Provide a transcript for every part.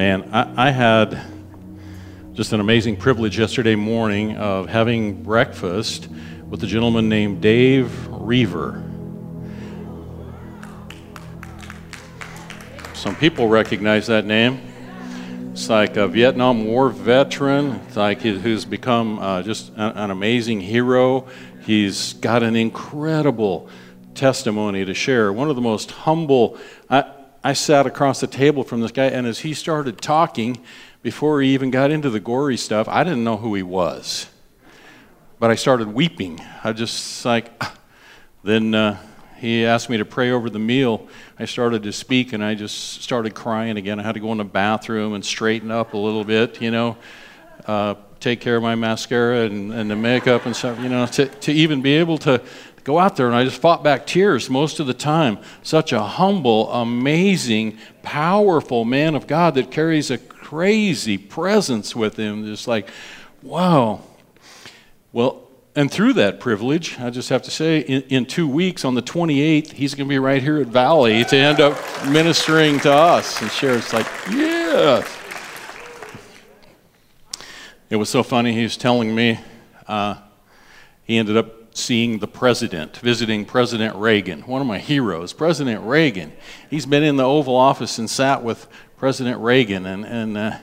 Man, I, I had just an amazing privilege yesterday morning of having breakfast with a gentleman named Dave Roever. Some people recognize that name. It's like a Vietnam War veteran, it's like he, who's become uh, just an, an amazing hero. He's got an incredible testimony to share. One of the most humble. I, sat across the table from this guy, and as he started talking, before he even got into the gory stuff, I didn't know who he was. But I started weeping. I just like, then uh, he asked me to pray over the meal. I started to speak, and I just started crying again. I had to go in the bathroom and straighten up a little bit, you know, uh, take care of my mascara and, and the makeup and stuff, you know, to, to even be able to go out there and I just fought back tears most of the time. Such a humble, amazing, powerful man of God that carries a crazy presence with him. Just like, wow. Well, and through that privilege, I just have to say, in, in two weeks, on the 28th, he's going to be right here at Valley to end up ministering to us and share. It's like, yeah. It was so funny. He was telling me uh, he ended up seeing the president, visiting President Reagan, one of my heroes, President Reagan. He's been in the Oval Office and sat with President Reagan, and, and uh,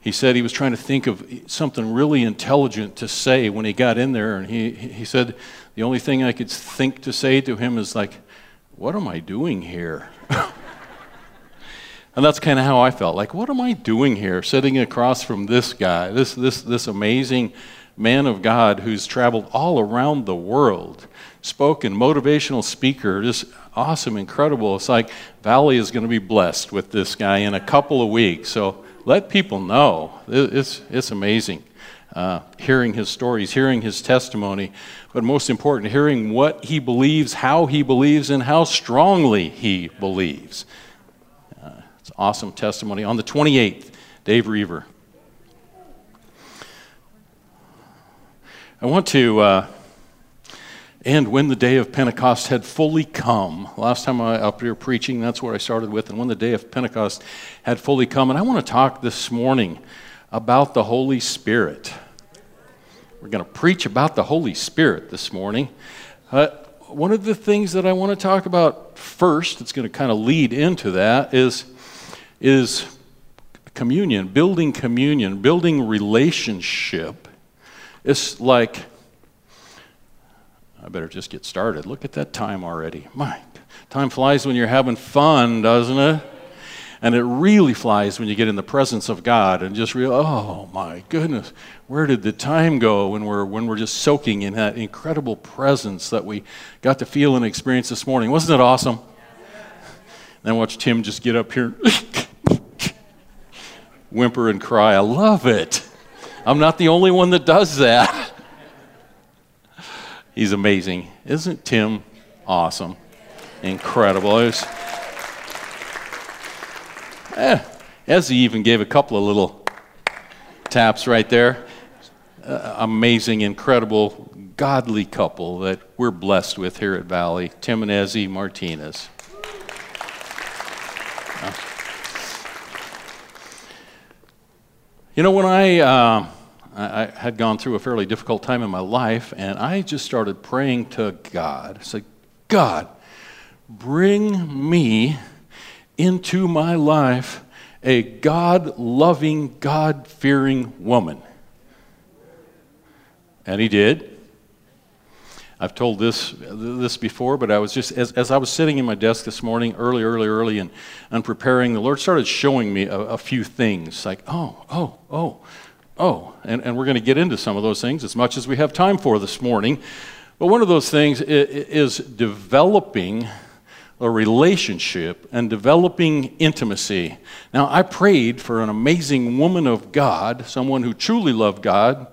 he said he was trying to think of something really intelligent to say when he got in there, and he, he said, The only thing I could think to say to him is, like, what am I doing here? and that's kind of how I felt. Like, what am I doing here, sitting across from this guy, this, this, this amazing man of God who's traveled all around the world, spoken, motivational speaker, just awesome, incredible. It's like Valley is going to be blessed with this guy in a couple of weeks. So let people know. It's, it's amazing. Uh, hearing his stories, hearing his testimony, but most important, hearing what he believes, how he believes, and how strongly he believes. Uh, it's awesome testimony. On the 28th, Dave Roever. I want to uh, end when the day of Pentecost had fully come. Last time I up here preaching, that's where I started with, and when the day of Pentecost had fully come. And I want to talk this morning about the Holy Spirit. We're going to preach about the Holy Spirit this morning. Uh, one of the things that I want to talk about first, that's going to kind of lead into that, is, is communion, building communion, building relationship it's like, I better just get started. Look at that time already. My, time flies when you're having fun, doesn't it? And it really flies when you get in the presence of God and just realize, oh my goodness, where did the time go when we're, when we're just soaking in that incredible presence that we got to feel and experience this morning? Wasn't it awesome? Then watch Tim just get up here, whimper and cry. I love it. I'm not the only one that does that. He's amazing. Isn't Tim awesome? Incredible. Was, eh, even gave a couple of little taps right there. Uh, amazing, incredible, godly couple that we're blessed with here at Valley, Tim and Ezzy Martinez. You know, when I, uh, I, had gone through a fairly difficult time in my life, and I just started praying to God. I said, God, bring me into my life a God loving, God fearing woman. And He did. I've told this, this before, but I was just, as, as I was sitting in my desk this morning, early, early, early, and, and preparing, the Lord started showing me a, a few things like, oh, oh, oh, oh. And, and we're going to get into some of those things as much as we have time for this morning. But one of those things is, is developing a relationship and developing intimacy. Now, I prayed for an amazing woman of God, someone who truly loved God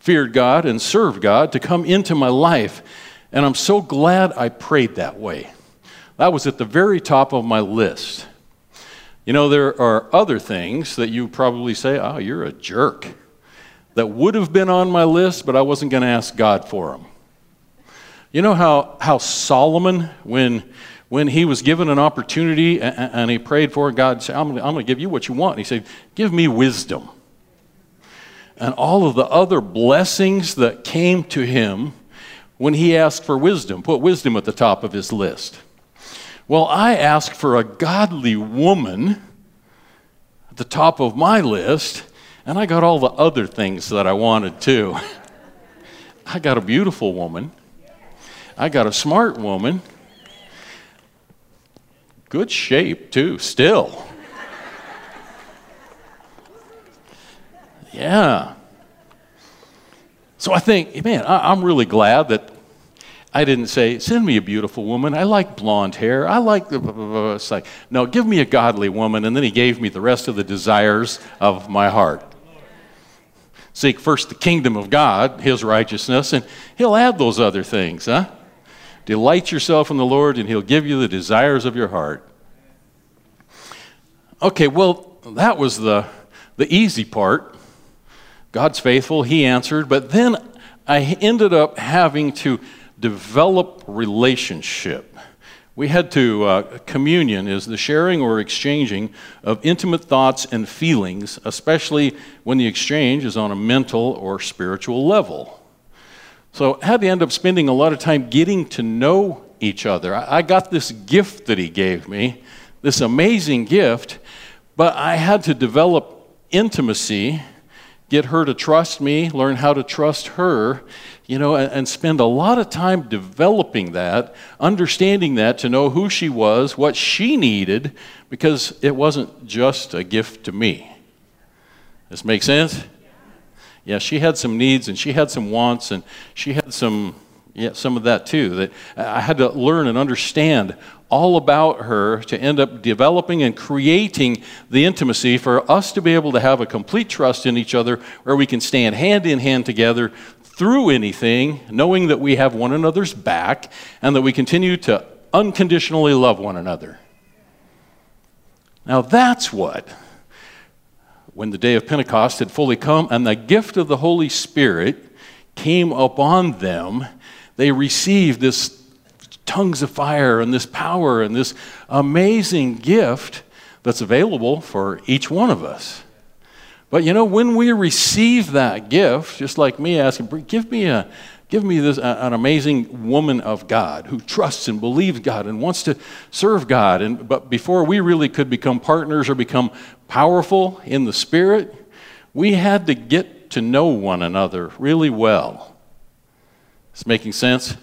feared God and served God to come into my life. And I'm so glad I prayed that way. That was at the very top of my list. You know, there are other things that you probably say, oh, you're a jerk, that would have been on my list, but I wasn't going to ask God for them. You know how, how Solomon, when, when he was given an opportunity and, he prayed for it, God said, I'm going to give you what you want. And he said, Give me wisdom. And all of the other blessings that came to him when he asked for wisdom, put wisdom at the top of his list. Well, I asked for a godly woman at the top of my list, and I got all the other things that I wanted too. I got a beautiful woman. I got a smart woman. Good shape, too, still. Yeah. So I think, man, I, am really glad that I didn't say, send me a beautiful woman. I like blonde hair. I like the. It's like, no, give me a godly woman. And then he gave me the rest of the desires of my heart. Seek first the kingdom of God, his righteousness, and he'll add those other things, huh? Delight yourself in the Lord, and he'll give you the desires of your heart. Okay, well, that was the, the easy part. God's faithful, he answered, but then I ended up having to develop relationship. We had to, uh, communion is the sharing or exchanging of intimate thoughts and feelings, especially when the exchange is on a mental or spiritual level. So I had to end up spending a lot of time getting to know each other. I, I got this gift that he gave me, this amazing gift, but I had to develop intimacy, get her to trust me, learn how to trust her, you know, and, and, spend a lot of time developing that, understanding that to know who she was, what she needed, because it wasn't just a gift to me. This makes sense? Yeah, she had some needs and she had some wants and she had some yeah, some of that too. That I had to learn and understand all about her to end up developing and creating the intimacy for us to be able to have a complete trust in each other where we can stand hand in hand together through anything, knowing that we have one another's back and that we continue to unconditionally love one another. Now, that's what, when the day of Pentecost had fully come and the gift of the Holy Spirit came upon them, they received this tongues of fire and this power and this amazing gift that's available for each one of us. But you know, when we receive that gift, just like me asking, give me a give me this an amazing woman of God who trusts and believes God and wants to serve God. And but before we really could become partners or become powerful in the spirit, we had to get to know one another really well. It's making sense?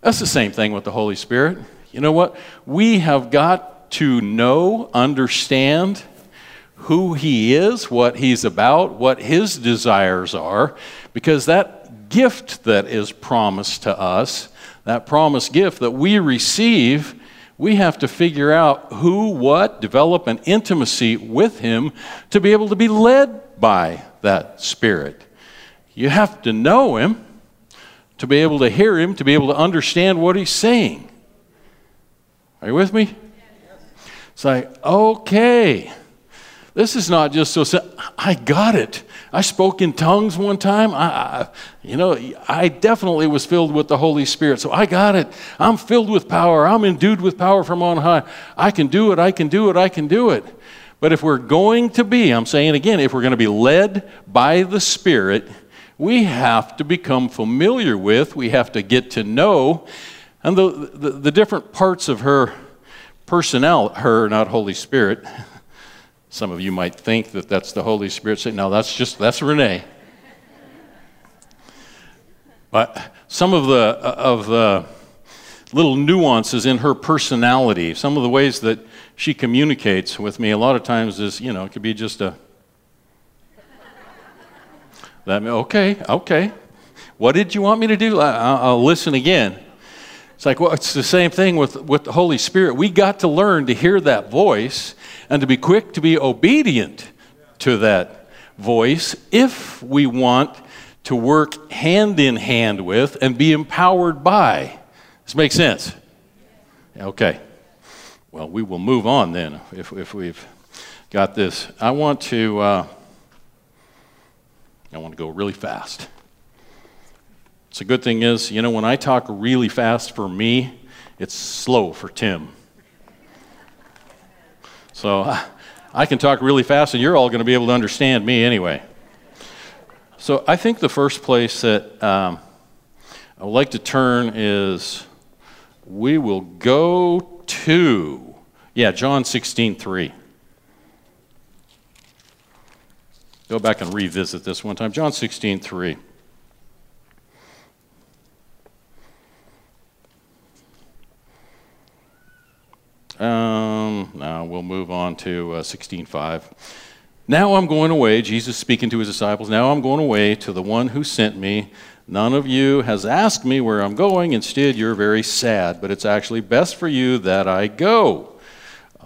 That's the same thing with the Holy Spirit. You know what? We have got to know, understand, who he is, what he's about, what his desires are, because that gift that is promised to us, that promised gift that we receive, we have to figure out who, what, develop an intimacy with him to be able to be led by that spirit. You have to know him to be able to hear him, to be able to understand what he's saying. Are you with me? It's like, okay. This is not just so I got it. I spoke in tongues one time. I, you know, I definitely was filled with the Holy Spirit. So I got it. I'm filled with power. I'm endued with power from on high. I can do it. I can do it. I can do it. But if we're going to be, I'm saying again, if we're going to be led by the Spirit, we have to become familiar with, we have to get to know, and the, the, the different parts of her personnel, her, not Holy Spirit, some of you might think that that's the Holy Spirit saying, no, that's just, that's Renee. But some of the, of the little nuances in her personality, some of the ways that she communicates with me, a lot of times is, you know, it could be just a, that, okay, okay. What did you want me to do? I, will listen again. It's like, well, it's the same thing with, with the Holy Spirit. We got to learn to hear that voice and to be quick to be obedient to that voice if we want to work hand in hand with and be empowered by. Does this make sense? Okay. Well, we will move on then if, if we've got this. I want to uh, I want to go really fast. So, good thing is, you know, when I talk really fast for me, It's slow for Tim. So I can talk really fast, and you're all going to be able to understand me anyway. So I think the first place that um, I would like to turn is we will go to, yeah, John 16 3. Go back and revisit this one time. John 16 3. Um, now we'll move on to uh, 16.5. Now I'm going away, Jesus speaking to his disciples. Now I'm going away to the one who sent me. None of you has asked me where I'm going. Instead, you're very sad, but it's actually best for you that I go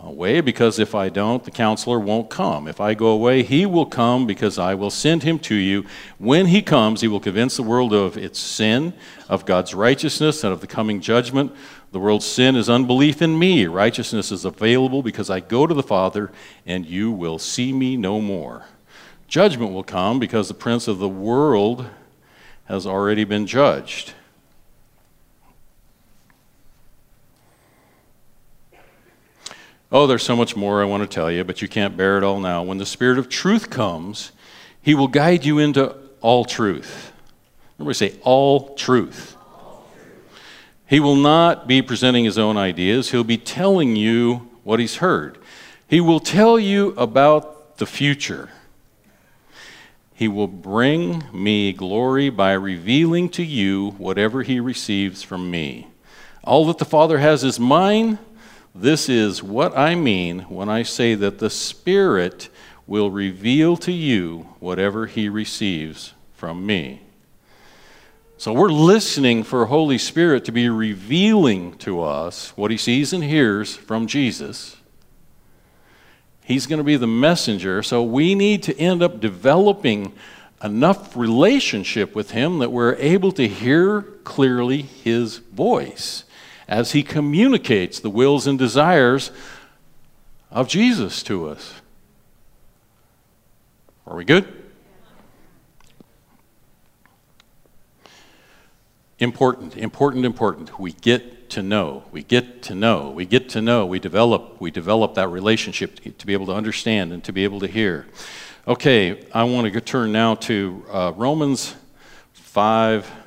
away because if I don't, the counselor won't come. If I go away, he will come because I will send him to you. When he comes, he will convince the world of its sin, of God's righteousness, and of the coming judgment. The world's sin is unbelief in me. Righteousness is available because I go to the Father, and you will see me no more. Judgment will come because the prince of the world has already been judged. Oh, there's so much more I want to tell you, but you can't bear it all now. When the Spirit of truth comes, He will guide you into all truth. Everybody say, all truth. He will not be presenting his own ideas, he'll be telling you what he's heard. He will tell you about the future. He will bring me glory by revealing to you whatever he receives from me. All that the Father has is mine. This is what I mean when I say that the Spirit will reveal to you whatever he receives from me. So we're listening for Holy Spirit to be revealing to us what he sees and hears from Jesus. He's going to be the messenger, so we need to end up developing enough relationship with him that we're able to hear clearly his voice as he communicates the wills and desires of Jesus to us. Are we good? important, important, important. We get to know. We get to know. We get to know. We develop. We develop that relationship to be able to understand and to be able to hear. Okay, I want to turn now to uh, Romans 5,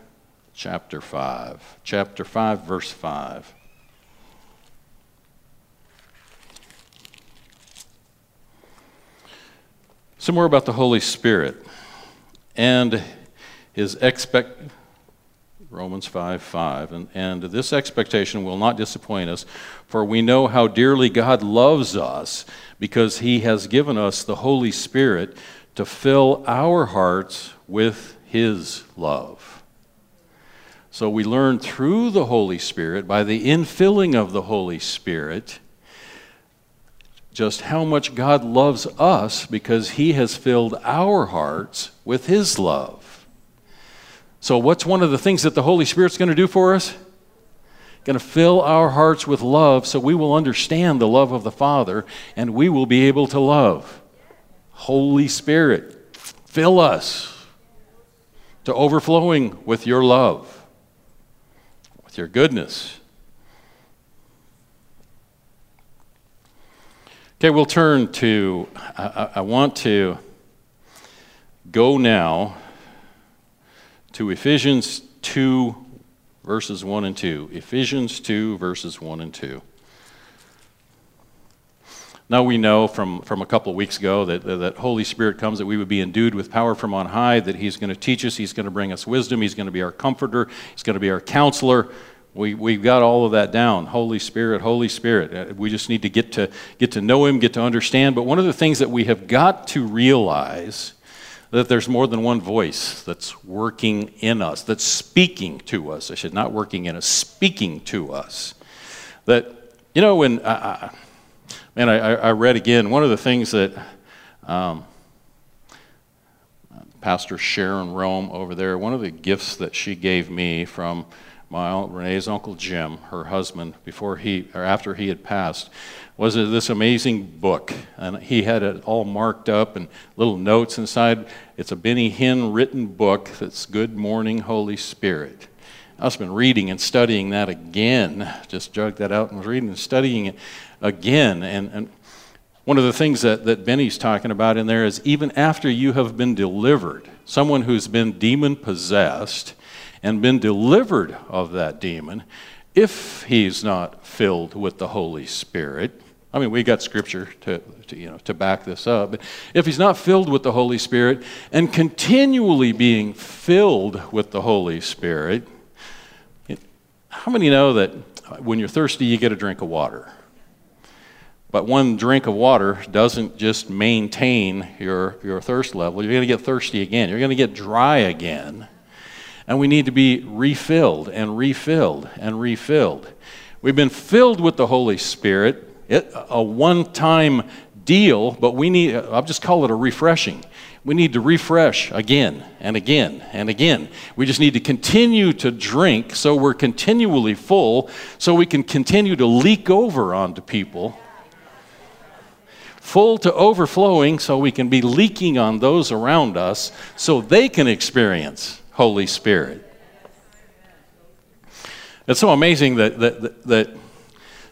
chapter 5. Chapter 5, verse 5. Some more about the Holy Spirit and his expect Romans 5 5. And, and this expectation will not disappoint us, for we know how dearly God loves us because he has given us the Holy Spirit to fill our hearts with his love. So we learn through the Holy Spirit, by the infilling of the Holy Spirit, just how much God loves us because he has filled our hearts with his love. So, what's one of the things that the Holy Spirit's going to do for us? Going to fill our hearts with love so we will understand the love of the Father and we will be able to love. Holy Spirit, fill us to overflowing with your love, with your goodness. Okay, we'll turn to, I, I want to go now to Ephesians 2, verses 1 and 2. Ephesians 2, verses 1 and 2. Now we know from, from a couple of weeks ago that, that Holy Spirit comes, that we would be endued with power from on high, that He's going to teach us, He's going to bring us wisdom, He's going to be our comforter, He's going to be our counselor. We, we've got all of that down. Holy Spirit, Holy Spirit. Uh, we just need to get to get to know Him, get to understand. But one of the things that we have got to realize that there's more than one voice that's working in us, that's speaking to us. I should not working in us, speaking to us. That, you know, when, I, man, I, I, read again, one of the things that um, Pastor Sharon Rome over there, one of the gifts that she gave me from my aunt Renee's uncle Jim, her husband, before he, or after he had passed, was this amazing book. And he had it all marked up and little notes inside. It's a Benny Hinn written book that's Good Morning, Holy Spirit. I've been reading and studying that again. Just dug that out and was reading and studying it again. And, and one of the things that, that Benny's talking about in there is even after you have been delivered, someone who's been demon possessed and been delivered of that demon, if he's not filled with the Holy Spirit, I mean, we got scripture to, to, you know, to back this up. But if he's not filled with the Holy Spirit and continually being filled with the Holy Spirit, how many know that when you're thirsty, you get a drink of water? But one drink of water doesn't just maintain your, your thirst level. You're going to get thirsty again. You're going to get dry again. And we need to be refilled and refilled and refilled. We've been filled with the Holy Spirit, it, a one time deal, but we need, I'll just call it a refreshing. We need to refresh again and again and again. We just need to continue to drink so we're continually full, so we can continue to leak over onto people. Full to overflowing, so we can be leaking on those around us so they can experience Holy Spirit. It's so amazing that, that, that, that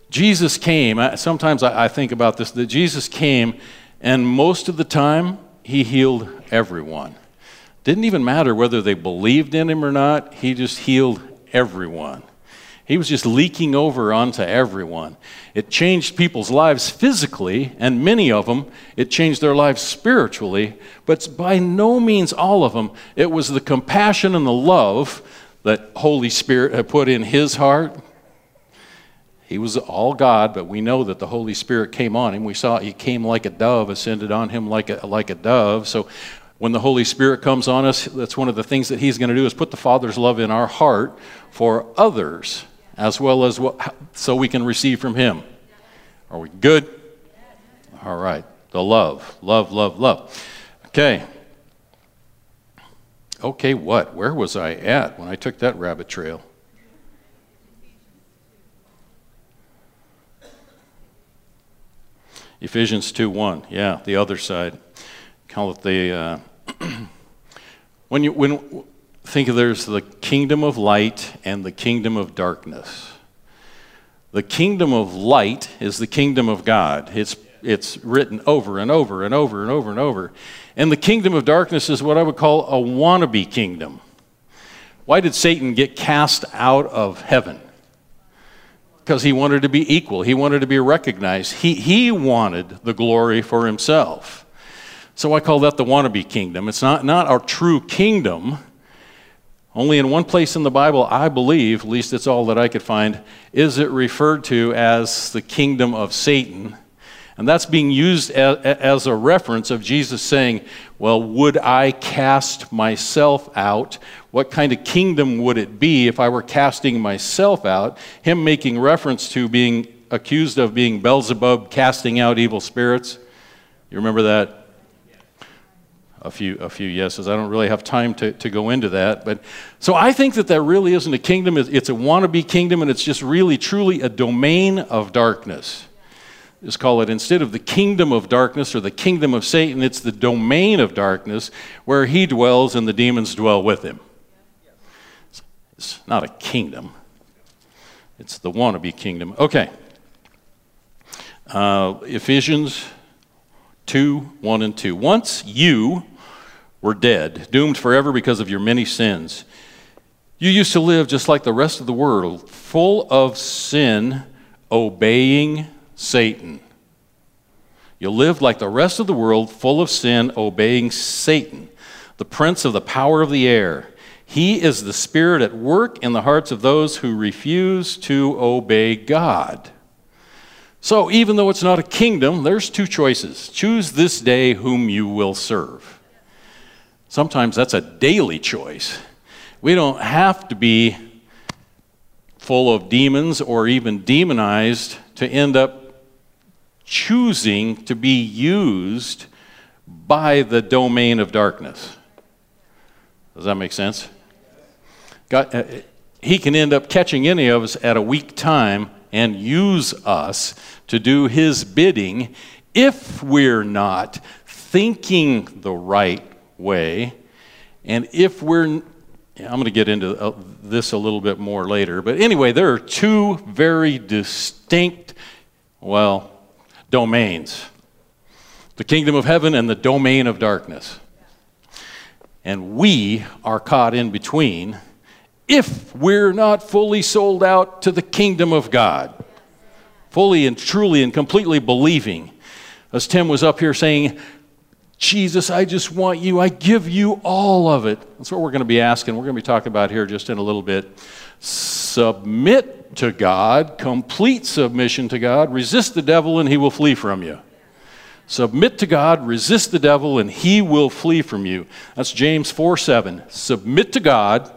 Jesus came. Sometimes I, I think about this that Jesus came, and most of the time, he healed everyone. Didn't even matter whether they believed in him or not, he just healed everyone. He was just leaking over onto everyone. It changed people's lives physically, and many of them, it changed their lives spiritually, but by no means all of them. It was the compassion and the love that Holy Spirit had put in his heart. He was all God, but we know that the Holy Spirit came on him. We saw he came like a dove, ascended on him like a, like a dove. So when the Holy Spirit comes on us, that's one of the things that he's going to do is put the Father's love in our heart for others as well as what, so we can receive from Him. Are we good? All right. The love, love, love, love. Okay. Okay, what? Where was I at when I took that rabbit trail? Ephesians 2 1. Yeah, the other side. Call it the. Uh, when you when think of there's the kingdom of light and the kingdom of darkness. The kingdom of light is the kingdom of God. It's, it's written over and over and over and over and over. And the kingdom of darkness is what I would call a wannabe kingdom. Why did Satan get cast out of heaven? Because he wanted to be equal, he wanted to be recognized. He, he wanted the glory for himself. So I call that the wannabe kingdom. It's not, not our true kingdom only in one place in the Bible, I believe, at least it's all that I could find, is it referred to as the kingdom of Satan. And that's being used as a reference of Jesus saying, Well, would I cast myself out? What kind of kingdom would it be if I were casting myself out? Him making reference to being accused of being Beelzebub, casting out evil spirits. You remember that? A few, a few yeses. I don't really have time to, to go into that. But so I think that that really isn't a kingdom. It's a wannabe kingdom, and it's just really, truly a domain of darkness. Just call it instead of the kingdom of darkness or the kingdom of Satan, it's the domain of darkness where he dwells and the demons dwell with him. It's not a kingdom, it's the wannabe kingdom. Okay. Uh, Ephesians 2 1 and 2. Once you, were dead, doomed forever because of your many sins. You used to live just like the rest of the world, full of sin, obeying Satan. You lived like the rest of the world, full of sin, obeying Satan, the prince of the power of the air. He is the spirit at work in the hearts of those who refuse to obey God. So, even though it's not a kingdom, there's two choices. Choose this day whom you will serve. Sometimes that's a daily choice. We don't have to be full of demons or even demonized to end up choosing to be used by the domain of darkness. Does that make sense? God, uh, he can end up catching any of us at a weak time and use us to do his bidding if we're not thinking the right way. And if we're I'm going to get into uh, this a little bit more later. But anyway, there are two very distinct, well, domains the kingdom of heaven and the domain of darkness. And we are caught in between if we're not fully sold out to the kingdom of God, fully and truly and completely believing. As Tim was up here saying, Jesus, I just want you. I give you all of it. That's what we're going to be asking. We're going to be talking about here just in a little bit. Submit to God, complete submission to God. Resist the devil, and he will flee from you. Submit to God, resist the devil, and he will flee from you. That's James 4 7. Submit to God,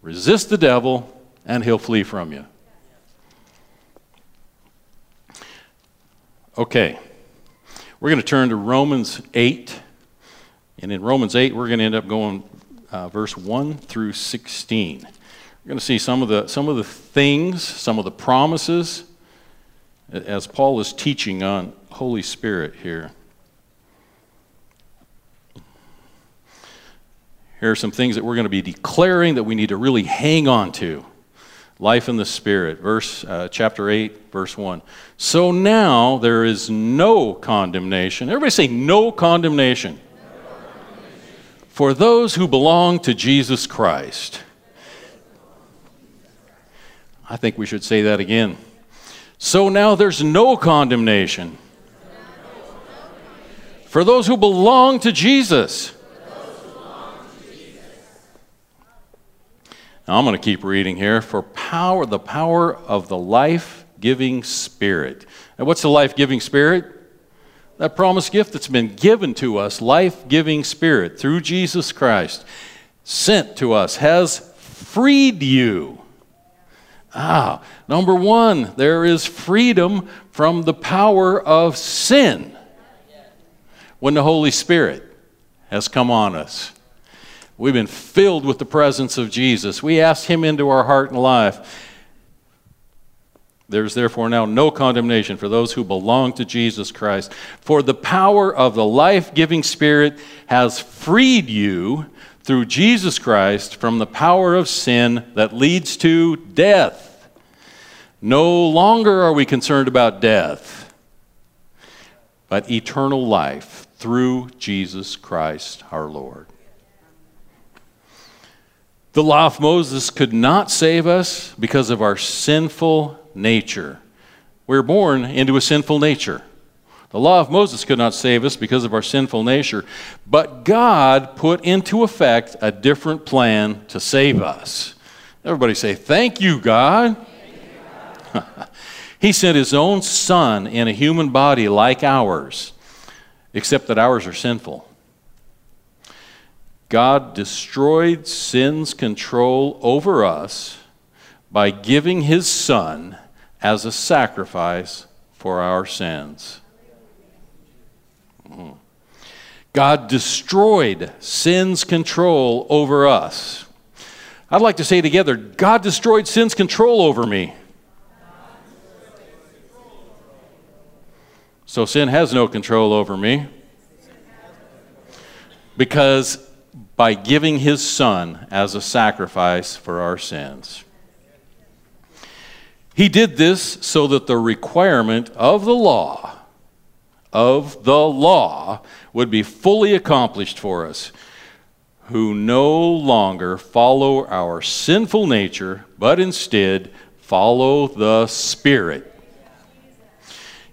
resist the devil, and he'll flee from you. Okay. We're going to turn to Romans 8. And in Romans 8, we're going to end up going uh, verse 1 through 16. We're going to see some of, the, some of the things, some of the promises, as Paul is teaching on Holy Spirit here. Here are some things that we're going to be declaring that we need to really hang on to life in the spirit. Verse uh, chapter 8 verse 1 so now there is no condemnation. Everybody say no condemnation, no condemnation. for those who belong to jesus christ. I think we should say that again. So now there's no condemnation. For those who belong to jesus Now I'm going to keep reading here. For power, the power of the life giving Spirit. And what's the life giving Spirit? That promised gift that's been given to us, life giving Spirit through Jesus Christ, sent to us, has freed you. Ah, number one, there is freedom from the power of sin when the Holy Spirit has come on us. We've been filled with the presence of Jesus. We asked Him into our heart and life. There's therefore now no condemnation for those who belong to Jesus Christ. For the power of the life giving Spirit has freed you through Jesus Christ from the power of sin that leads to death. No longer are we concerned about death, but eternal life through Jesus Christ our Lord. The law of Moses could not save us because of our sinful nature. We are born into a sinful nature. The law of Moses could not save us because of our sinful nature, but God put into effect a different plan to save us. Everybody say. Thank you, God. he sent his own son in a human body like ours, except that ours are sinful. God destroyed sin's control over us by giving his son as a sacrifice for our sins. Mm. God destroyed sin's control over us. I'd like to say together God destroyed sin's control over me. So sin has no control over me because by giving his son as a sacrifice for our sins. He did this so that the requirement of the law, of the law, would be fully accomplished for us, who no longer follow our sinful nature, but instead follow the Spirit.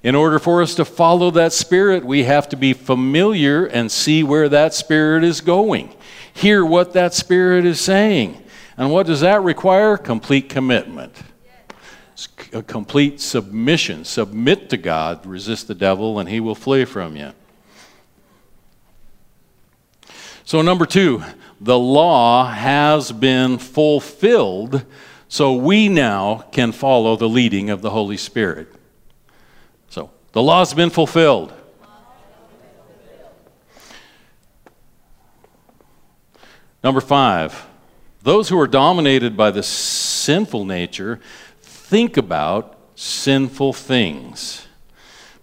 In order for us to follow that Spirit, we have to be familiar and see where that Spirit is going hear what that Spirit is saying. And what does that require? Complete commitment. A complete submission. Submit to God, resist the devil, and he will flee from you. So, number two, the law has been fulfilled, so we now can follow the leading of the Holy Spirit. So, the law's been fulfilled. Number five, those who are dominated by the sinful nature think about sinful things.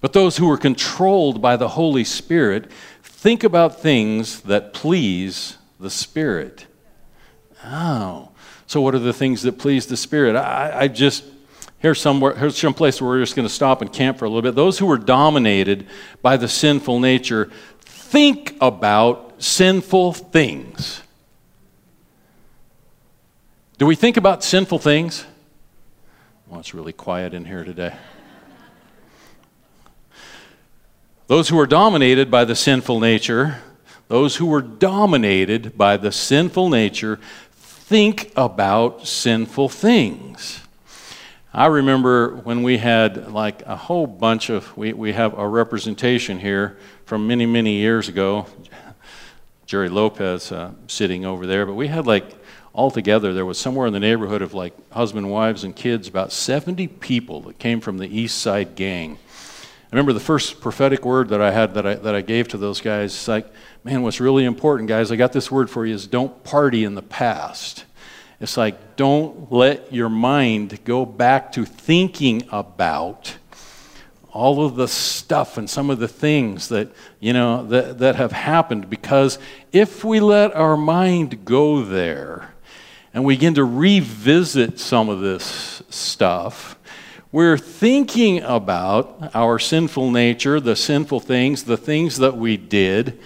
But those who are controlled by the Holy Spirit think about things that please the Spirit. Oh. So, what are the things that please the Spirit? I, I just, here's somewhere, here's some place where we're just going to stop and camp for a little bit. Those who are dominated by the sinful nature think about sinful things. Do we think about sinful things? Well, it's really quiet in here today. Those who are dominated by the sinful nature, those who are dominated by the sinful nature, think about sinful things. I remember when we had like a whole bunch of, we, we have a representation here from many, many years ago. Jerry Lopez uh, sitting over there, but we had like altogether there was somewhere in the neighborhood of like husband, wives, and kids, about 70 people that came from the East Side gang. I remember the first prophetic word that I had that I, that I gave to those guys. It's like, man, what's really important, guys, I got this word for you is don't party in the past. It's like, don't let your mind go back to thinking about all of the stuff and some of the things that, you know, that, that have happened. Because if we let our mind go there and we begin to revisit some of this stuff, we're thinking about our sinful nature, the sinful things, the things that we did,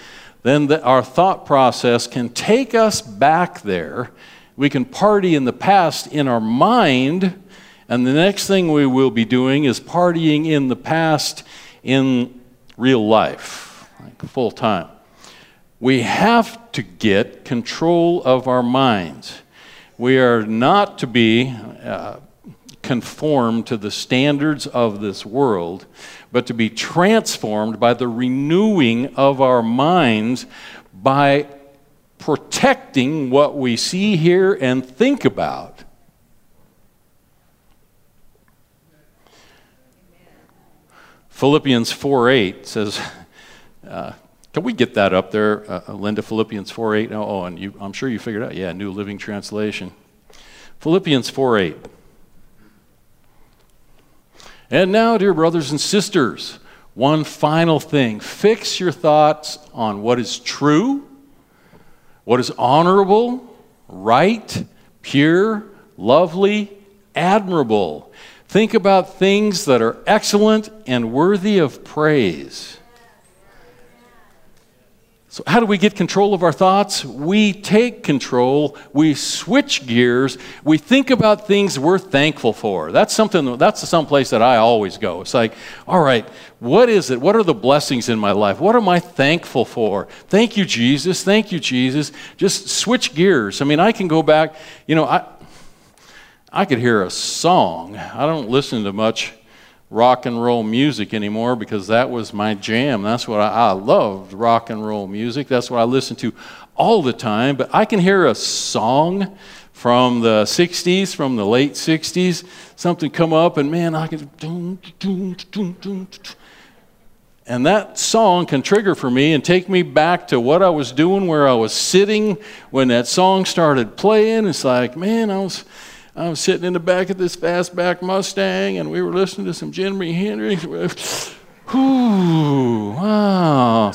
then the, our thought process can take us back there. We can party in the past in our mind, and the next thing we will be doing is partying in the past in real life, like full time. We have to get control of our minds. We are not to be. Uh, conform to the standards of this world, but to be transformed by the renewing of our minds by protecting what we see, hear, and think about. Philippians 4 8 says, uh, can we get that up there, uh, uh Linda? Philippians 4 8. Oh, and you, I'm sure you figured out. Yeah, New Living Translation. Philippians 4 8. And now, dear brothers and sisters, one final thing fix your thoughts on what is true, what is honorable, right, pure, lovely, admirable. Think about things that are excellent and worthy of praise. So, how do we get control of our thoughts? We take control, we switch gears, we think about things we're thankful for. That's something, that's some place that I always go. It's like, all right, what is it? What are the blessings in my life? What am I thankful for? Thank you, Jesus. Thank you, Jesus. Just switch gears. I mean, I can go back, you know, I, I could hear a song. I don't listen to much rock and roll music anymore because that was my jam. That's what I, I, loved rock and roll music. That's what I listened to all the time. But I can hear a song from the 60s, from the late 60s, something come up, and man, I can. And that song can trigger for me and take me back to what I was doing, where I was sitting when that song started playing. It's like, man, I was I was sitting in the back of this fastback Mustang, and we were listening to some Jimi Hendrix. Whoo, wow.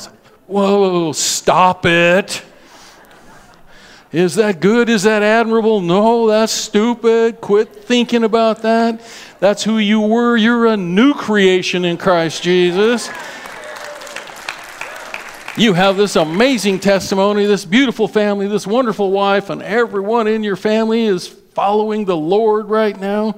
Whoa, stop it. Is that good? Is that admirable? No, that's stupid. Quit thinking about that. That's who you were. You're a new creation in Christ Jesus. You have this amazing testimony, this beautiful family, this wonderful wife, and everyone in your family is following the Lord right now,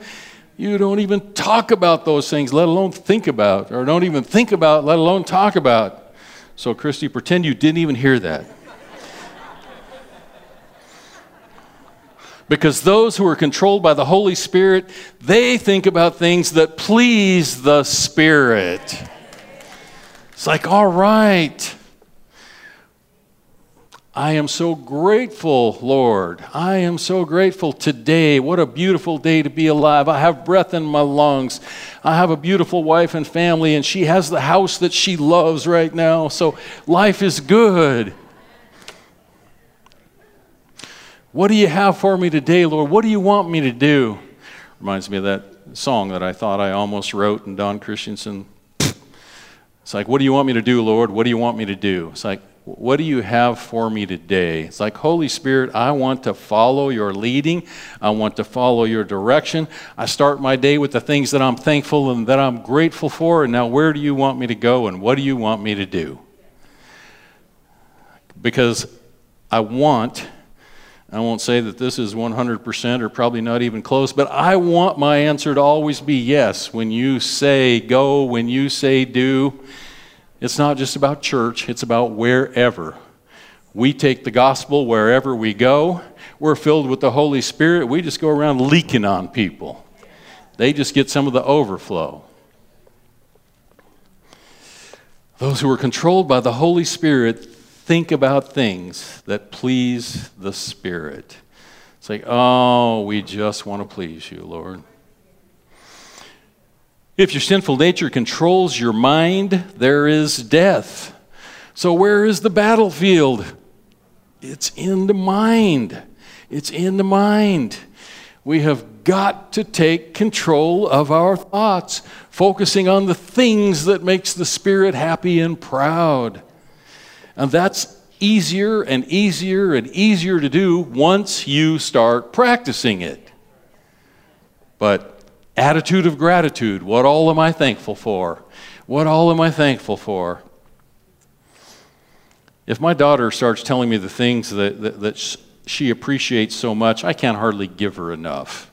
you don't even talk about those things, let alone think about, or don't even think about, let alone talk about. So, Christy, pretend you didn't even hear that. because those who are controlled by the Holy Spirit, they think about things that please the Spirit. It's like, all right. I am so grateful, Lord. I am so grateful today. What a beautiful day to be alive. I have breath in my lungs. I have a beautiful wife and family, and she has the house that she loves right now. So life is good. What do you have for me today, Lord? What do you want me to do? Reminds me of that song that I thought I almost wrote, and Don Christensen. It's like, what do you want me to do, Lord? What do you want me to do? It's like, what do you have for me today? It's like, Holy Spirit, I want to follow your leading. I want to follow your direction. I start my day with the things that I'm thankful and that I'm grateful for. And now, where do you want me to go and what do you want me to do? Because I want, I won't say that this is 100% or probably not even close, but I want my answer to always be yes. When you say go, when you say do, it's not just about church, it's about wherever. We take the gospel wherever we go. We're filled with the Holy Spirit. We just go around leaking on people. They just get some of the overflow. Those who are controlled by the Holy Spirit think about things that please the Spirit. It's like, oh, we just want to please you, Lord. If your sinful nature controls your mind, there is death. So, where is the battlefield? It's in the mind. It's in the mind. We have got to take control of our thoughts, focusing on the things that makes the spirit happy and proud. And that's easier and easier and easier to do once you start practicing it. But Attitude of gratitude. What all am I thankful for? What all am I thankful for? If my daughter starts telling me the things that, that, that she appreciates so much, I can't hardly give her enough.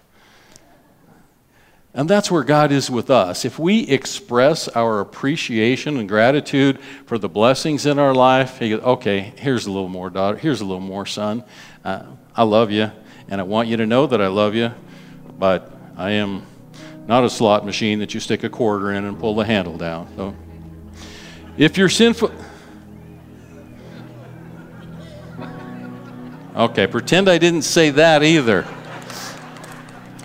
And that's where God is with us. If we express our appreciation and gratitude for the blessings in our life, he goes, okay, here's a little more, daughter. Here's a little more, son. Uh, I love you, and I want you to know that I love you, but I am not a slot machine that you stick a quarter in and pull the handle down. So, if you're sinful, okay, pretend I didn't say that either.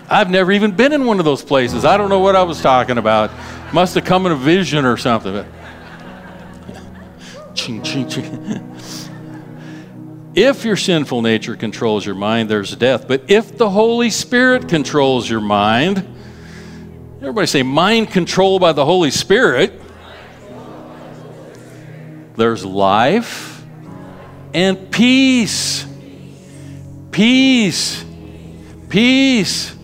I've never even been in one of those places. I don't know what I was talking about. Must have come in a vision or something. ching, ching, ching. If your sinful nature controls your mind, there's death. But if the Holy Spirit controls your mind, Everybody say, mind control by the Holy Spirit. There's life and peace. Peace. Peace.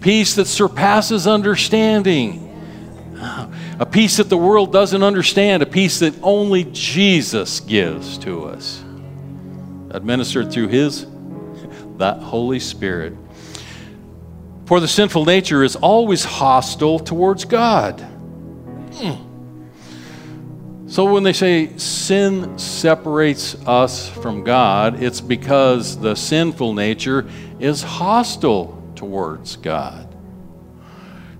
Peace that surpasses understanding. A peace that the world doesn't understand. A peace that only Jesus gives to us. Administered through His, that Holy Spirit. For the sinful nature is always hostile towards God. Hmm. So when they say sin separates us from God, it's because the sinful nature is hostile towards God.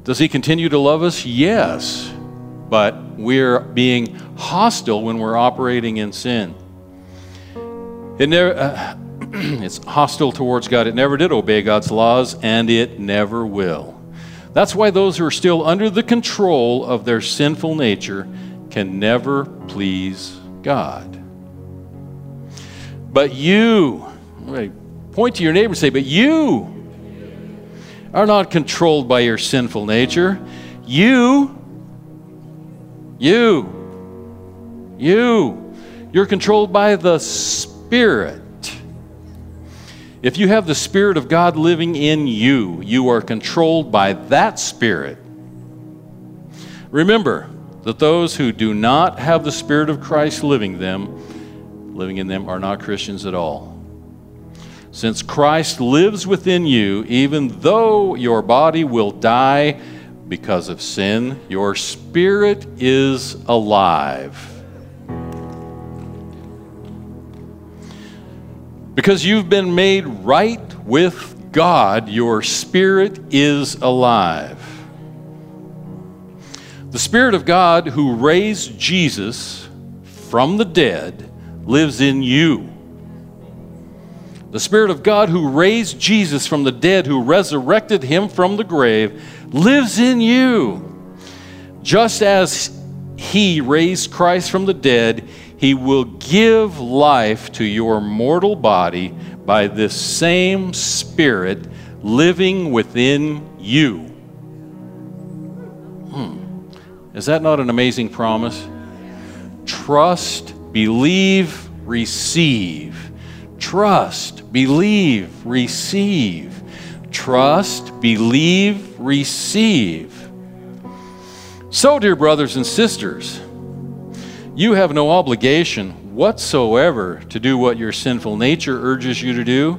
Does he continue to love us? Yes. But we're being hostile when we're operating in sin. It never, uh, it's hostile towards God. It never did obey God's laws, and it never will. That's why those who are still under the control of their sinful nature can never please God. But you, point to your neighbor and say, But you are not controlled by your sinful nature. You, you, you, you're controlled by the Spirit. If you have the Spirit of God living in you, you are controlled by that Spirit. Remember that those who do not have the Spirit of Christ living them, living in them, are not Christians at all. Since Christ lives within you, even though your body will die because of sin, your spirit is alive. Because you've been made right with God, your spirit is alive. The Spirit of God who raised Jesus from the dead lives in you. The Spirit of God who raised Jesus from the dead, who resurrected him from the grave, lives in you. Just as he raised Christ from the dead, he will give life to your mortal body by this same Spirit living within you. Hmm. Is that not an amazing promise? Trust, believe, receive. Trust, believe, receive. Trust, believe, receive. So, dear brothers and sisters, you have no obligation whatsoever to do what your sinful nature urges you to do.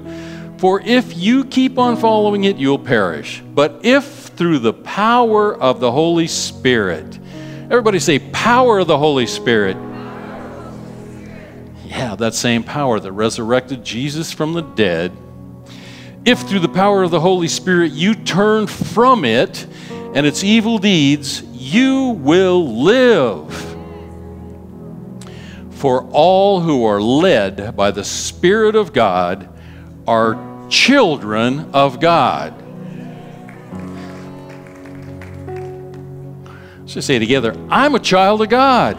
For if you keep on following it, you'll perish. But if through the power of the Holy Spirit, everybody say, power of the Holy Spirit. Yeah, that same power that resurrected Jesus from the dead. If through the power of the Holy Spirit you turn from it and its evil deeds, you will live. For all who are led by the Spirit of God are children of God. Let's just say together I'm a child of God.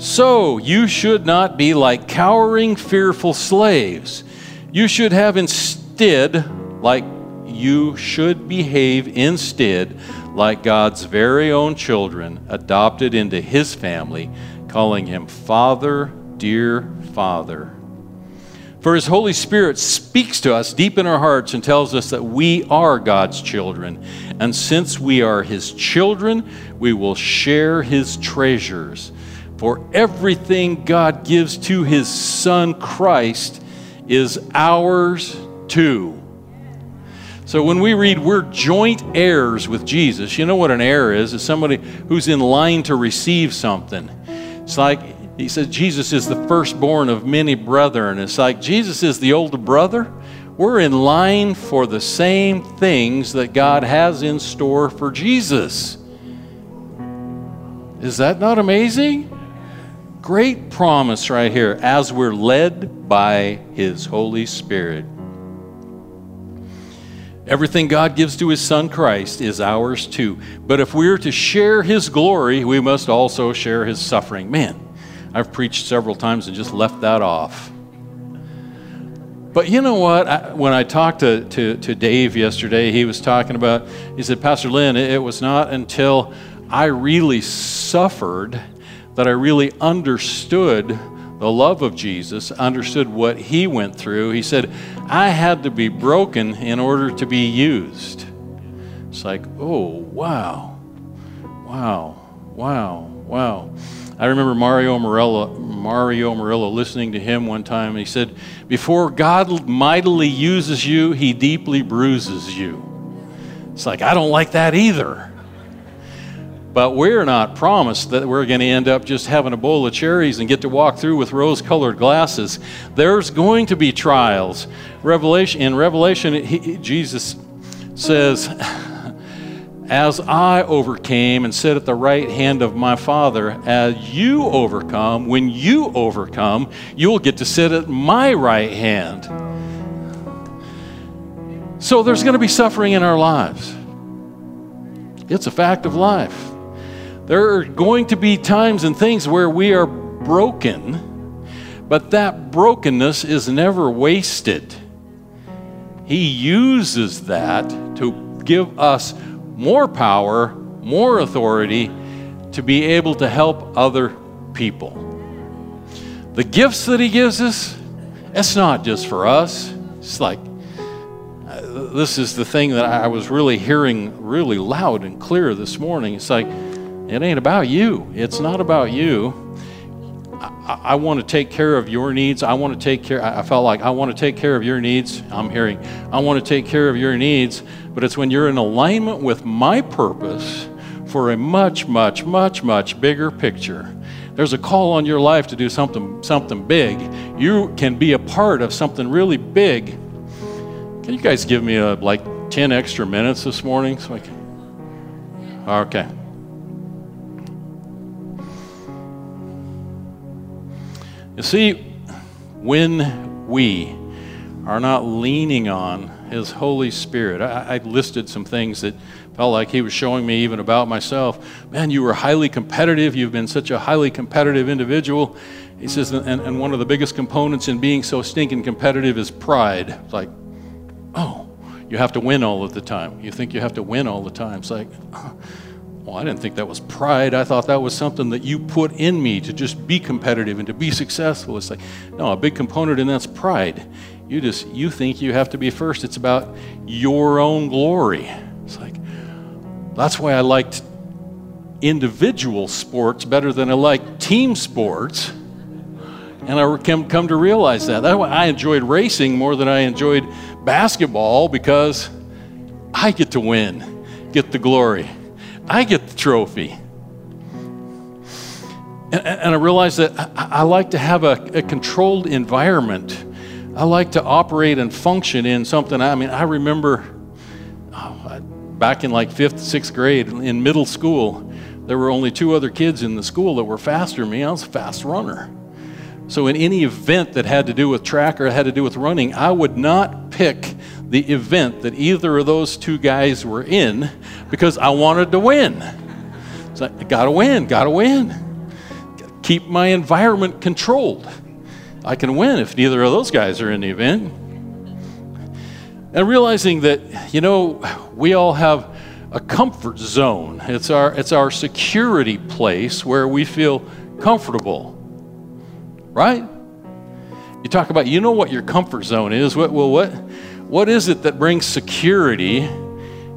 So you should not be like cowering, fearful slaves. You should have instead, like you should behave instead like God's very own children, adopted into His family, calling Him Father, dear Father. For His Holy Spirit speaks to us deep in our hearts and tells us that we are God's children. And since we are His children, we will share His treasures. For everything God gives to His Son Christ is ours too. So when we read we're joint heirs with Jesus, you know what an heir is? It's somebody who's in line to receive something. It's like he says Jesus is the firstborn of many brethren. It's like Jesus is the older brother. We're in line for the same things that God has in store for Jesus. Is that not amazing? Great promise right here as we're led by His Holy Spirit. Everything God gives to His Son Christ is ours too. But if we're to share His glory, we must also share His suffering. Man, I've preached several times and just left that off. But you know what? I, when I talked to, to, to, Dave yesterday, he was talking about, he said, Pastor Lynn, it, it was not until I really suffered that I really understood the love of Jesus, understood what he went through. He said, I had to be broken in order to be used. It's like, oh, wow, wow, wow, wow. I remember Mario Murillo, Mario Murillo listening to him one time, and he said, Before God mightily uses you, he deeply bruises you. It's like, I don't like that either. But we're not promised that we're going to end up just having a bowl of cherries and get to walk through with rose colored glasses. There's going to be trials. Revelation, in Revelation, he, Jesus says, As I overcame and sit at the right hand of my Father, as you overcome, when you overcome, you'll get to sit at my right hand. So there's going to be suffering in our lives. It's a fact of life. There are going to be times and things where we are broken, but that brokenness is never wasted. He uses that to give us more power, more authority to be able to help other people. The gifts that He gives us, it's not just for us. It's like, uh, this is the thing that I was really hearing really loud and clear this morning. It's like, it ain't about you. It's not about you. I, I want to take care of your needs. I want to take care. I felt like I want to take care of your needs. I'm hearing, I want to take care of your needs. But it's when you're in alignment with my purpose for a much, much, much, much bigger picture. There's a call on your life to do something, something big. You can be a part of something really big. Can you guys give me a, like 10 extra minutes this morning so I can? Okay. You see, when we are not leaning on His Holy Spirit, I, I, listed some things that felt like He was showing me even about myself. Man, you were highly competitive. You've been such a highly competitive individual. He says, and, and one of the biggest components in being so stinking competitive is pride. It's like, oh, you have to win all of the time. You think you have to win all the time. It's like, Well, I didn't think that was pride. I thought that was something that you put in me to just be competitive and to be successful. It's like, no, a big component in that's pride. You just you think you have to be first. It's about your own glory. It's like that's why I liked individual sports better than I like team sports. And I come, come to realize that. That's why I enjoyed racing more than I enjoyed basketball because I get to win, get the glory. I get trophy. And, and I realize that I, I, like to have a, a controlled environment. I like to operate and function in something. I mean, I remember oh, back in like fifth, sixth grade in middle school, there were only two other kids in the school that were faster than me. I was a fast runner. So, in any event that had to do with track or had to do with running, I would not pick the event that either of those two guys were in because I wanted to win. I gotta win, gotta win. Keep my environment controlled. I can win if neither of those guys are in the event. And realizing that, you know, we all have a comfort zone. It's our, it's our security place where we feel comfortable. Right? You talk about, you know what your comfort zone is. What, well, what, what is it that brings security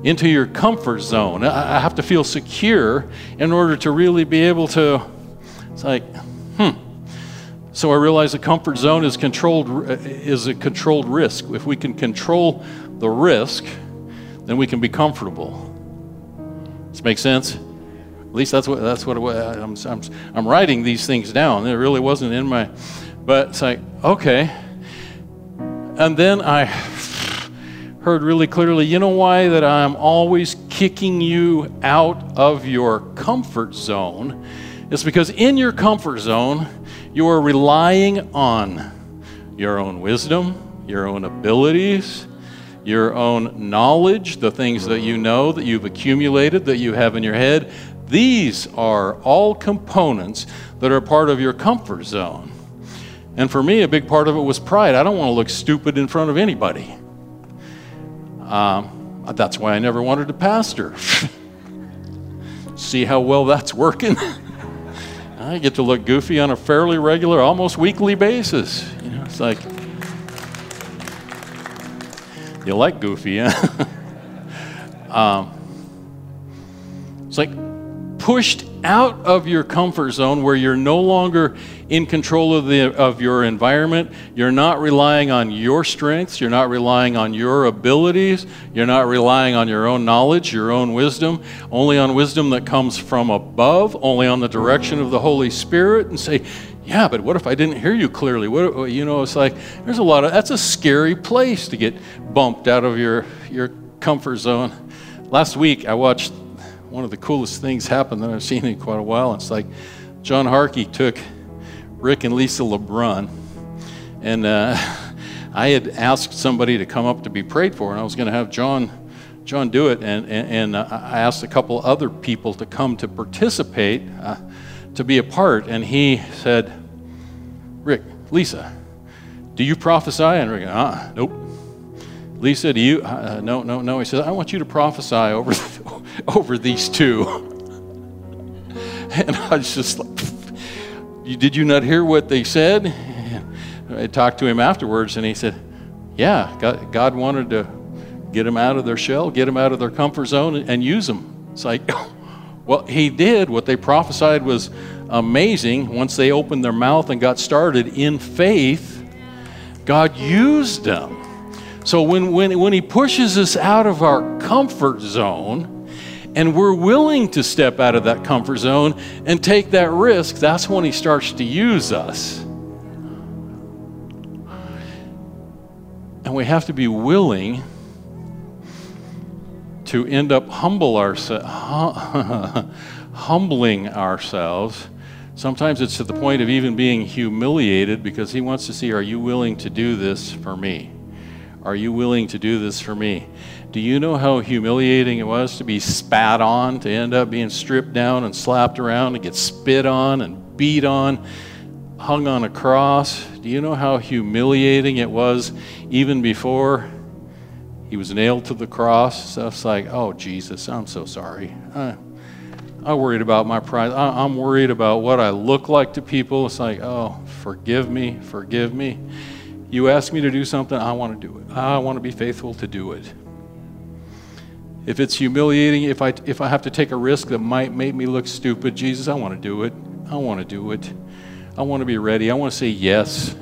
into your comfort zone? I, have to feel secure in order to really be able to. It's like, hmm. So I realize the comfort zone is controlled is a controlled risk. If we can control the risk, then we can be comfortable. Does this make sense? At least that's what that's what I'm, I'm, I'm writing these things down. It really wasn't in my, but it's like okay. And then I heard really clearly, you know why that I'm always kicking you out of your comfort zone? It's because in your comfort zone, you are relying on your own wisdom, your own abilities, your own knowledge, the things that you know that you've accumulated, that you have in your head, these are all components that are part of your comfort zone. And for me, a big part of it was pride. I don't want to look stupid in front of anybody. Um, that's why I never wanted to pastor. See how well that's working? I get to look goofy on a fairly regular, almost weekly basis. You know, it's like, you like goofy, huh? um, it's like pushed out of your comfort zone where you're no longer in control of, the, of your environment. You're not relying on your strengths. You're not relying on your abilities. You're not relying on your own knowledge, your own wisdom, only on wisdom that comes from above, only on the direction of the Holy Spirit, and say, yeah, but what if I didn't hear you clearly? What, you know, it's like there's a lot of that's a scary place to get bumped out of your your comfort zone. Last week I watched one of the coolest things happened that I've seen in quite a while. It's like John Harkey took Rick and Lisa LeBrun, and uh, I had asked somebody to come up to be prayed for, and I was going to have John John do it, and and, and uh, I asked a couple other people to come to participate, uh, to be a part, and he said, Rick, Lisa, do you prophesy? And Rick, uh, nope. Lisa, do you? Uh, no, no, no. He says, I want you to prophesy over, over these two. And I was just like, did you not hear what they said? I talked to him afterwards, and he said, yeah, God, God wanted to get them out of their shell, get them out of their comfort zone, and use them. It's like, well, he did. What they prophesied was amazing. Once they opened their mouth and got started in faith, God used them. So when, when, when He pushes us out of our comfort zone, and we're willing to step out of that comfort zone and take that risk, that's when He starts to use us. And we have to be willing to end up humble ourselves, humbling ourselves. Sometimes it's to the point of even being humiliated because He wants to see, are you willing to do this for me? Are you willing to do this for me? Do you know how humiliating it was to be spat on, to end up being stripped down and slapped around, and get spit on and beat on, hung on a cross? Do you know how humiliating it was even before he was nailed to the cross? So it's like, oh, Jesus, I'm so sorry. Uh, I'm worried about my pride. I'm worried about what I look like to people. It's like, oh, forgive me, forgive me. You ask me to do something, I want to do it. I want to be faithful to do it. If it's humiliating, if I, if I have to take a risk that might make me look stupid, Jesus, I want to do it. I want to do it. I want to be ready. I want to say yes.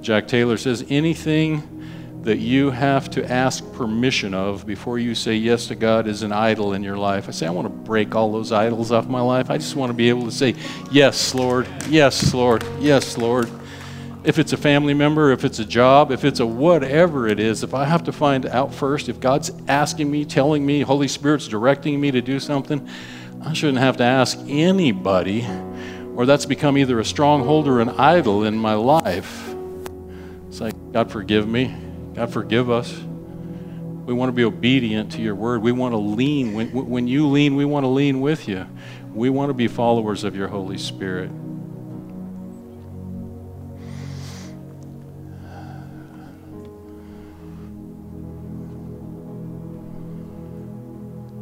Jack Taylor says anything that you have to ask permission of before you say yes to God is an idol in your life. I say, I want to break all those idols off my life. I just want to be able to say, Yes, Lord. Yes, Lord. Yes, Lord. If it's a family member, if it's a job, if it's a whatever it is, if I have to find out first, if God's asking me, telling me, Holy Spirit's directing me to do something, I shouldn't have to ask anybody, or that's become either a stronghold or an idol in my life. It's like, God, forgive me. God, forgive us. We want to be obedient to your word. We want to lean. When, when you lean, we want to lean with you. We want to be followers of your Holy Spirit.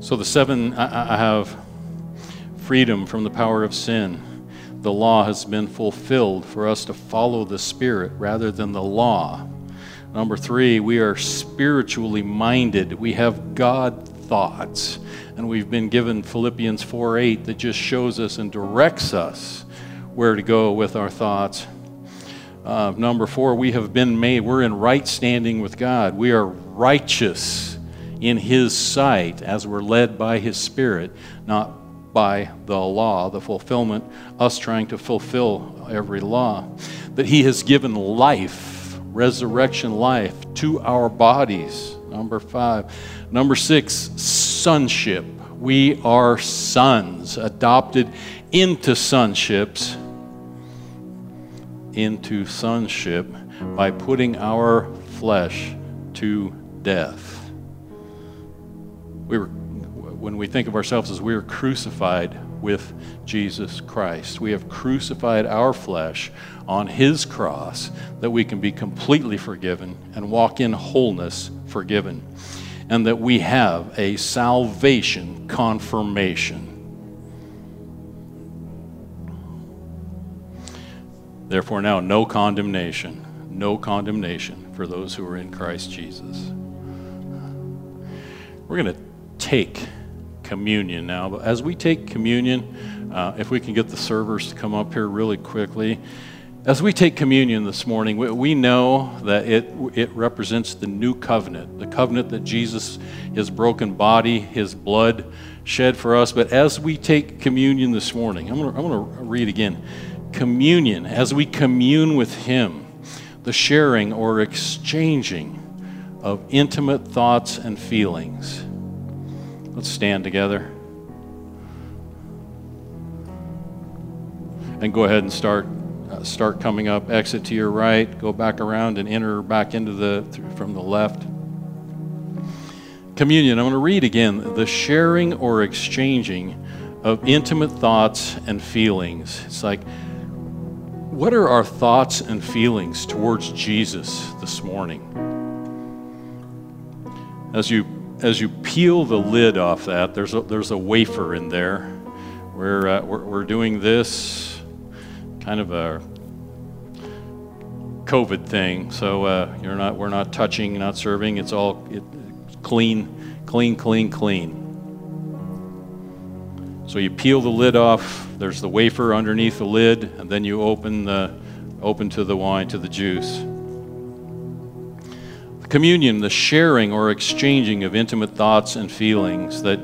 So, the seven, I, have freedom from the power of sin. The law has been fulfilled for us to follow the Spirit rather than the law. Number three, we are spiritually minded. We have God thoughts. And we've been given Philippians 4 8 that just shows us and directs us where to go with our thoughts. Uh, number four, we have been made, we're in right standing with God. We are righteous in His sight as we're led by His Spirit, not by the law, the fulfillment, us trying to fulfill every law. That He has given life, resurrection life, to our bodies. Number five. Number six, sonship. We are sons, adopted into sonships, into sonship by putting our flesh to death we were, when we think of ourselves as we are crucified with Jesus Christ, we have crucified our flesh on His cross that we can be completely forgiven and walk in wholeness forgiven, and that we have a salvation confirmation. Therefore, now no condemnation, no condemnation for those who are in Christ Jesus. We're going to take communion now. But as we take communion, uh, if we can get the servers to come up here really quickly. As we take communion this morning, we, we know that it, it represents the new covenant, the covenant that Jesus, his broken body, his blood shed for us. But as we take communion this morning, I'm going to read again. Communion, as we commune with him, the sharing or exchanging of intimate thoughts and feelings Let's stand together. And go ahead and start uh, start coming up. Exit to your right, go back around and enter back into the from the left. Communion. I'm going to read again the sharing or exchanging of intimate thoughts and feelings. It's like what are our thoughts and feelings towards Jesus this morning? As you as you peel the lid off that, there's a, there's a wafer in there. We're, uh, we're, we're doing this kind of a COVID thing. So uh, you're not, we're not touching, not serving. It's all it, clean, clean, clean, clean. So you peel the lid off. There's the wafer underneath the lid, and then you open the open to the wine, to the juice. Communion, the sharing or exchanging of intimate thoughts and feelings, that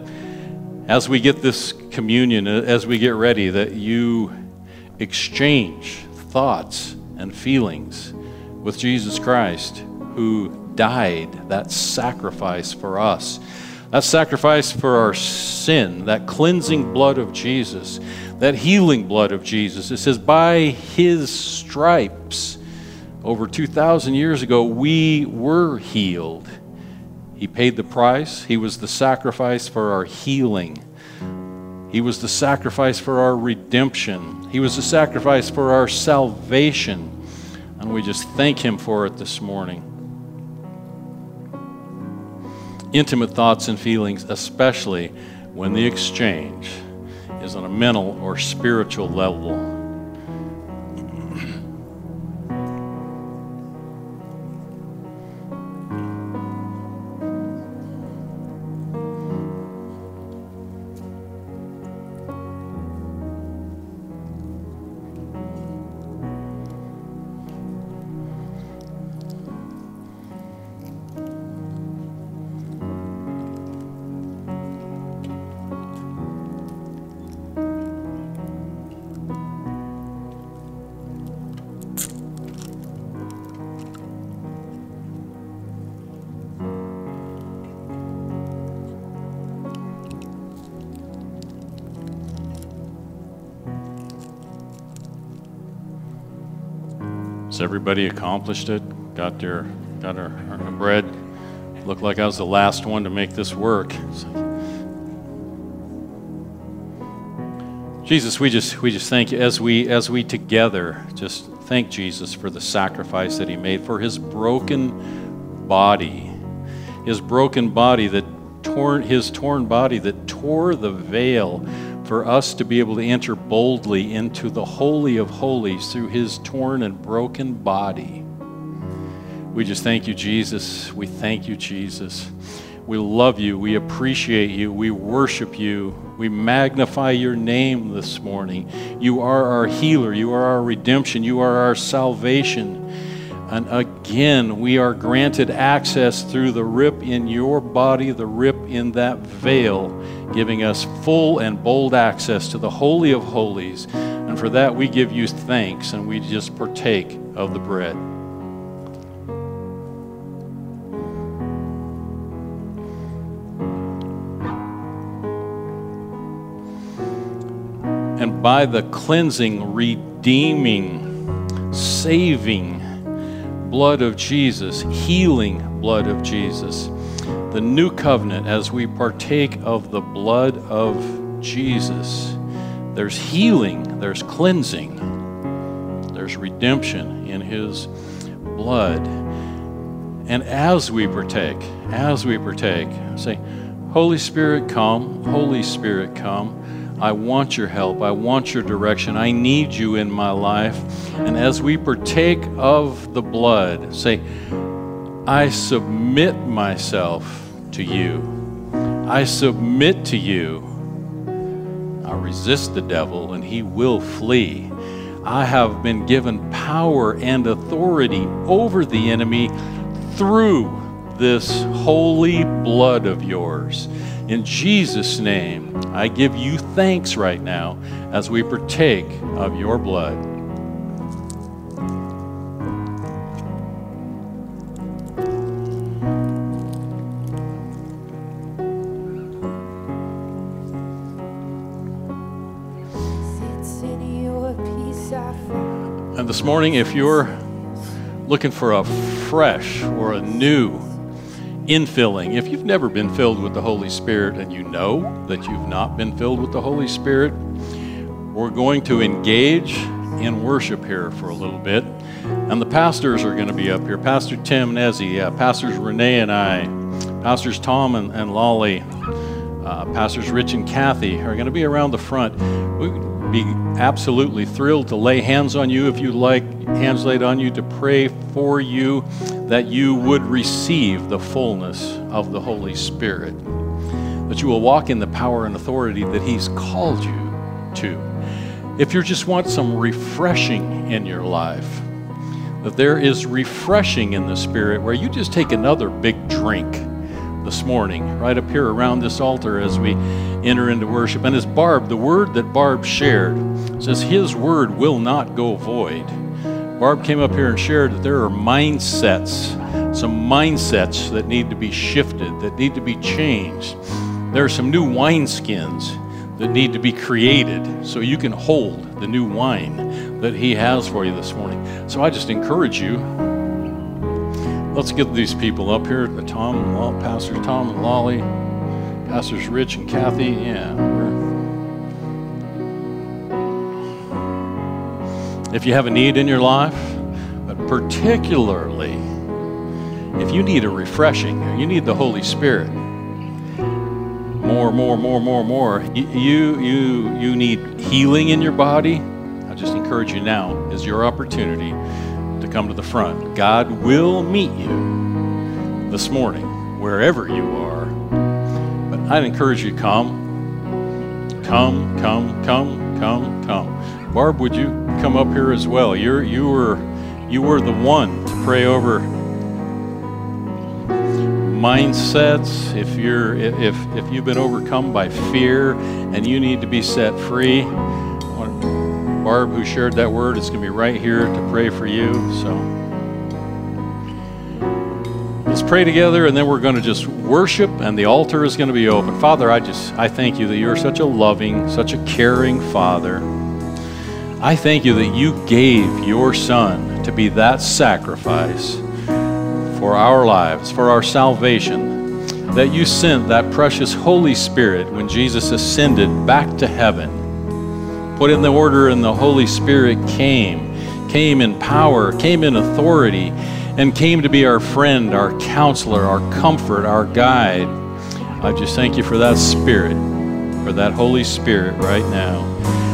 as we get this communion, uh, as we get ready, that you exchange thoughts and feelings with Jesus Christ, who died, that sacrifice for us. That sacrifice for our sin, that cleansing blood of Jesus, that healing blood of Jesus. It says, by his stripes over 2,000 years ago, we were healed. He paid the price, He was the sacrifice for our healing. He was the sacrifice for our redemption. He was the sacrifice for our salvation. And we just thank Him for it this morning. Intimate thoughts and feelings, especially when the exchange is on a mental or spiritual level. Everybody accomplished it? Got their got our, our bread? Looked like I was the last one to make this work. Jesus, we just we just thank you as we as we together just thank Jesus for the sacrifice that he made for his broken body. His broken body that torn his torn body that tore the veil for us to be able to enter boldly into the Holy of Holies through his torn and broken body. We just thank you, Jesus. We thank you, Jesus. We love you. We appreciate you. We worship you. We magnify your name this morning. You are our healer. You are our redemption. You are our salvation. And again, we are granted access through the rip in your body, the rip in that veil, giving us full and bold access to the Holy of Holies. And for that, we give you thanks and we just partake of the bread. And by the cleansing, redeeming, saving, blood of Jesus, healing blood of Jesus. The new covenant, as we partake of the blood of Jesus, there's healing, there's cleansing, there's redemption in His blood. And as we partake, as we partake, say, Holy Spirit, come, Holy Spirit, come. I want your help. I want your direction. I need you in my life. And as we partake of the blood, say, I submit myself to you. I submit to you. I resist the devil and he will flee. I have been given power and authority over the enemy through this holy blood of yours. In Jesus' name, I give you thanks right now as we partake of your blood. This morning, if you're looking for a fresh or a new infilling. If you've never been filled with the Holy Spirit and you know that you've not been filled with the Holy Spirit, we're going to engage in worship here for a little bit. And the pastors are going to be up here. Pastor Tim Nezzi, uh, Pastors Renee and I, Pastors Tom and, and Lolly, uh, Pastors Rich and Kathy are going to be around the front. We be absolutely thrilled to lay hands on you if you'd like hands laid on you to pray for you that you would receive the fullness of the Holy Spirit, that you will walk in the power and authority that He's called you to. If you just want some refreshing in your life, that there is refreshing in the Spirit where you just take another big drink this morning, right up here around this altar as we enter into worship. And as Barb, the word that Barb shared says, His word will not go void. Barb came up here and shared that there are mindsets, some mindsets that need to be shifted, that need to be changed. There are some new wineskins that need to be created so you can hold the new wine that He has for you this morning. So I just encourage you. Let's get these people up here. Tom, Pastor Tom and Lolly, Pastors Rich and Kathy. Yeah, if you have a need in your life, but particularly if you need a refreshing, you need the Holy Spirit. more, more, more, more, more. You, you, you, you need healing in your body. I just encourage you now is your opportunity to come to the front. God will meet you this morning, wherever you are. But I'd encourage you come. Come, come, come, come, come. Barb, would you come up here as well? You're you were you were the one to pray over mindsets, if you're if if you've been overcome by fear and you need to be set free, Barb, who shared that word, is going to be right here to pray for you. So let's pray together, and then we're going to just worship, and the altar is going to be open. Father, I just I thank you that you're such a loving, such a caring Father. I thank you that you gave your Son to be that sacrifice for our lives, for our salvation, that you sent that precious Holy Spirit when Jesus ascended back to heaven. Put in the order, and the Holy Spirit came, came in power, came in authority, and came to be our friend, our counselor, our comfort, our guide. I just thank you for that Spirit, for that Holy Spirit right now.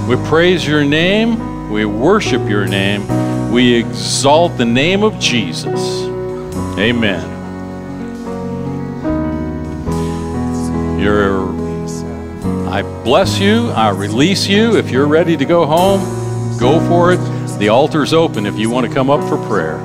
We praise your name, we worship your name, we exalt the name of Jesus. Amen. You're, I bless you. I release you. If you're ready to go home, go for it. The altar's open if you want to come up for prayer.